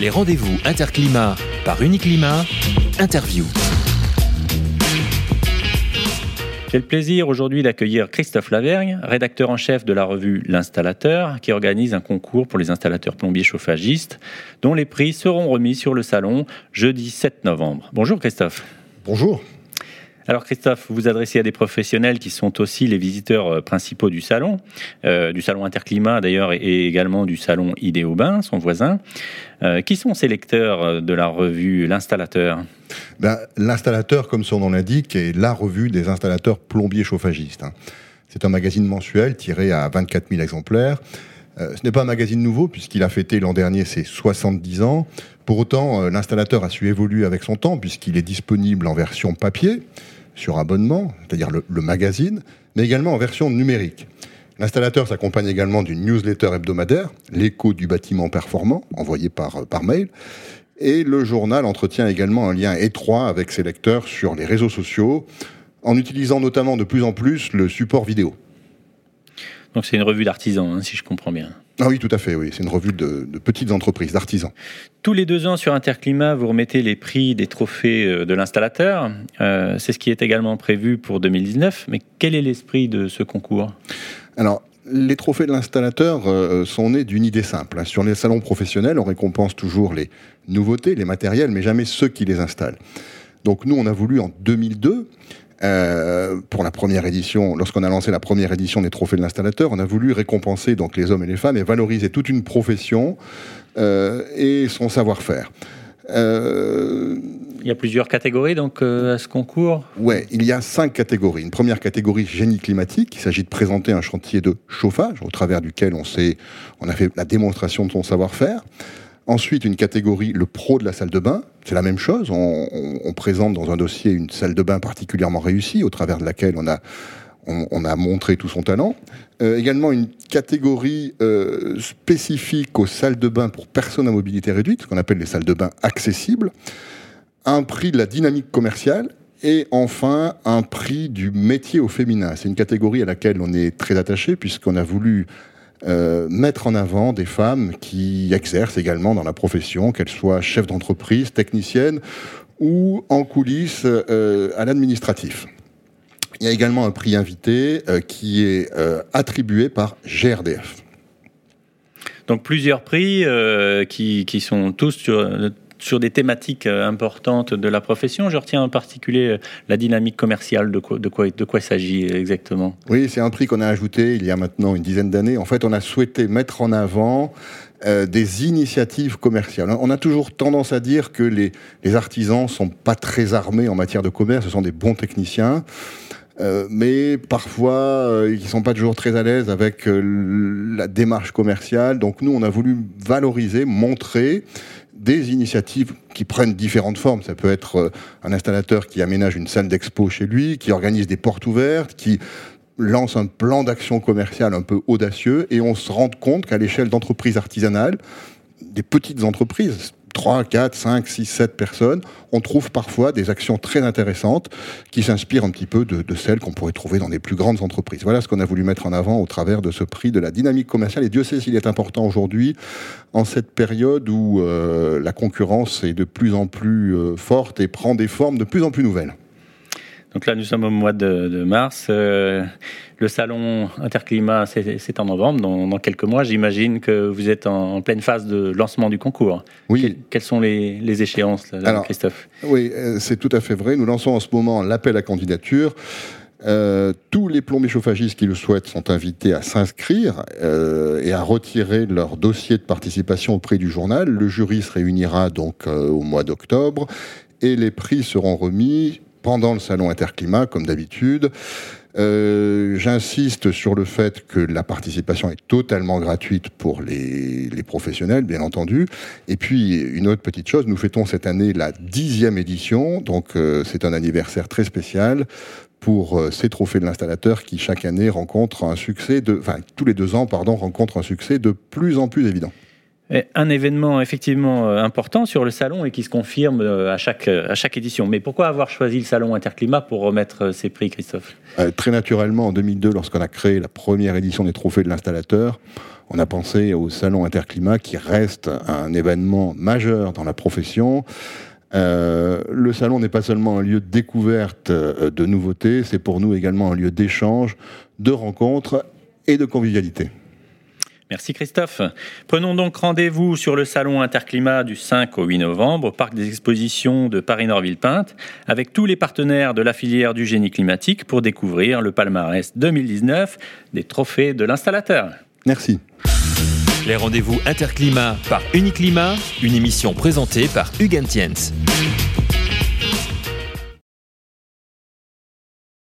Les rendez-vous Interclimat par Uniclimat, interview. J'ai le plaisir aujourd'hui d'accueillir Christophe Lavergne, rédacteur en chef de la revue L'Installateur, qui organise un concours pour les installateurs plombiers chauffagistes, dont les prix seront remis sur le salon jeudi 7 novembre. Bonjour Christophe. Bonjour. Alors Christophe, vous vous adressez à des professionnels qui sont aussi les visiteurs euh, principaux du salon, euh, du salon Interclimat d'ailleurs et également du salon Idéobain, son voisin. Euh, qui sont ces lecteurs de la revue L'Installateur? Ben, L'Installateur, comme son nom l'indique, est la revue des installateurs plombiers chauffagistes. Hein. C'est un magazine mensuel tiré à 24 000 exemplaires. ce n'est pas un magazine nouveau puisqu'il a fêté l'an dernier ses 70 ans. Pour autant, l'installateur a su évoluer avec son temps puisqu'il est disponible en version papier, sur abonnement, c'est-à-dire le, magazine, mais également en version numérique. L'installateur s'accompagne également d'une newsletter hebdomadaire, l'écho du bâtiment performant, envoyé par, par mail. Et le journal entretient également un lien étroit avec ses lecteurs sur les réseaux sociaux, en utilisant notamment de plus en plus le support vidéo. Donc c'est une revue d'artisans, hein, si je comprends bien. Ah oui, tout à fait, oui. C'est une revue de, petites entreprises, d'artisans. Tous les deux ans sur Interclimat, vous remettez les prix des trophées euh, de l'installateur. Euh, c'est ce qui est également prévu pour 2019. Mais quel est l'esprit de ce concours? Alors, les trophées de l'installateur euh, sont nés d'une idée simple. Hein. Sur les salons professionnels, on récompense toujours les nouveautés, les matériels, mais jamais ceux qui les installent. Donc nous, on a voulu en 2002 euh, pour la première édition, lorsqu'on a lancé la première édition des trophées de l'installateur, on a voulu récompenser donc les hommes et les femmes et valoriser toute une profession euh, et son savoir-faire. Euh, il y a plusieurs catégories donc à ce concours? Ouais, il y a cinq catégories. Une première catégorie génie climatique, il s'agit de présenter un chantier de chauffage au travers duquel on, on a fait la démonstration de son savoir-faire. Ensuite, une catégorie, le pro de la salle de bain. C'est la même chose. On, présente dans un dossier une salle de bain particulièrement réussie, au travers de laquelle on a, on, a montré tout son talent. Euh, également une catégorie euh, spécifique aux salles de bain pour personnes à mobilité réduite, ce qu'on appelle les salles de bain accessibles. Un prix de la dynamique commerciale et enfin un prix du métier au féminin. C'est une catégorie à laquelle on est très attaché puisqu'on a voulu euh, mettre en avant des femmes qui exercent également dans la profession, qu'elles soient chefs d'entreprise, techniciennes ou en coulisses euh, à l'administratif. Il y a également un prix invité euh, qui est attribué par GRDF. Donc plusieurs prix qui, qui, sont tous sur, sur des thématiques euh, importantes de la profession. Je retiens en particulier euh, la dynamique commerciale. De quoi, de quoi, de quoi s'agit exactement Oui, c'est un prix qu'on a ajouté il y a maintenant une dizaine d'années. En fait, on a souhaité mettre en avant euh, des initiatives commerciales. On a toujours tendance à dire que les, les artisans sont pas très armés en matière de commerce, ce sont des bons techniciens. mais parfois, ils ne sont pas toujours très à l'aise avec la démarche commerciale. Donc nous, on a voulu valoriser, montrer des initiatives qui prennent différentes formes. Ça peut être euh, un installateur qui aménage une salle d'expo chez lui, qui organise des portes ouvertes, qui lance un plan d'action commerciale un peu audacieux, et on se rend compte qu'à l'échelle d'entreprises artisanales, des petites entreprises, 3, 4, 5, 6, 7 personnes, on trouve parfois des actions très intéressantes qui s'inspirent un petit peu de, celles qu'on pourrait trouver dans les plus grandes entreprises. Voilà ce qu'on a voulu mettre en avant au travers de ce prix de la dynamique commerciale. Et Dieu sait s'il est important aujourd'hui, en cette période où euh, la concurrence est de plus en plus euh, forte et prend des formes de plus en plus nouvelles. Donc là, nous sommes au mois de, mars. Euh, le salon Interclimat, c'est en novembre, dans, quelques mois. J'imagine que vous êtes en, pleine phase de lancement du concours. Oui. quelles sont les, échéances, Christophe? Oui, euh, c'est tout à fait vrai. Nous lançons en ce moment l'appel à candidature. Euh, tous les plombiers chauffagistes qui le souhaitent sont invités à s'inscrire et à retirer leur dossier de participation auprès du journal. Le jury se réunira donc au mois d'octobre et les prix seront remis pendant le salon Interclimat, comme d'habitude. Euh, j'insiste sur le fait que la participation est totalement gratuite pour les, professionnels, bien entendu. Et puis, une autre petite chose, nous fêtons cette année la dixième édition, donc euh, c'est un anniversaire très spécial pour euh, ces trophées de l'installateur qui, chaque année, rencontrent un succès de... Enfin, tous les deux ans, pardon, rencontrent un succès de plus en plus évident. Un événement effectivement euh, important sur le salon et qui se confirme euh, à chaque, à chaque édition. Mais pourquoi avoir choisi le salon Interclimat pour remettre ces prix, Christophe? Très naturellement, en 2002, lorsqu'on a créé la première édition des trophées de l'installateur, on a pensé au salon Interclimat qui reste un événement majeur dans la profession. Euh, le salon n'est pas seulement un lieu de découverte de nouveautés, c'est pour nous également un lieu d'échange, de rencontres et de convivialité. Merci Christophe. Prenons donc rendez-vous sur le salon Interclimat du 5 au 8 novembre au parc des expositions de Paris-Nord-Ville-Pinte avec tous les partenaires de la filière du génie climatique pour découvrir le palmarès 2019 des trophées de l'installateur. Merci. Les rendez-vous Interclimat par Uniclimat, une émission présentée par Hugues Tiens.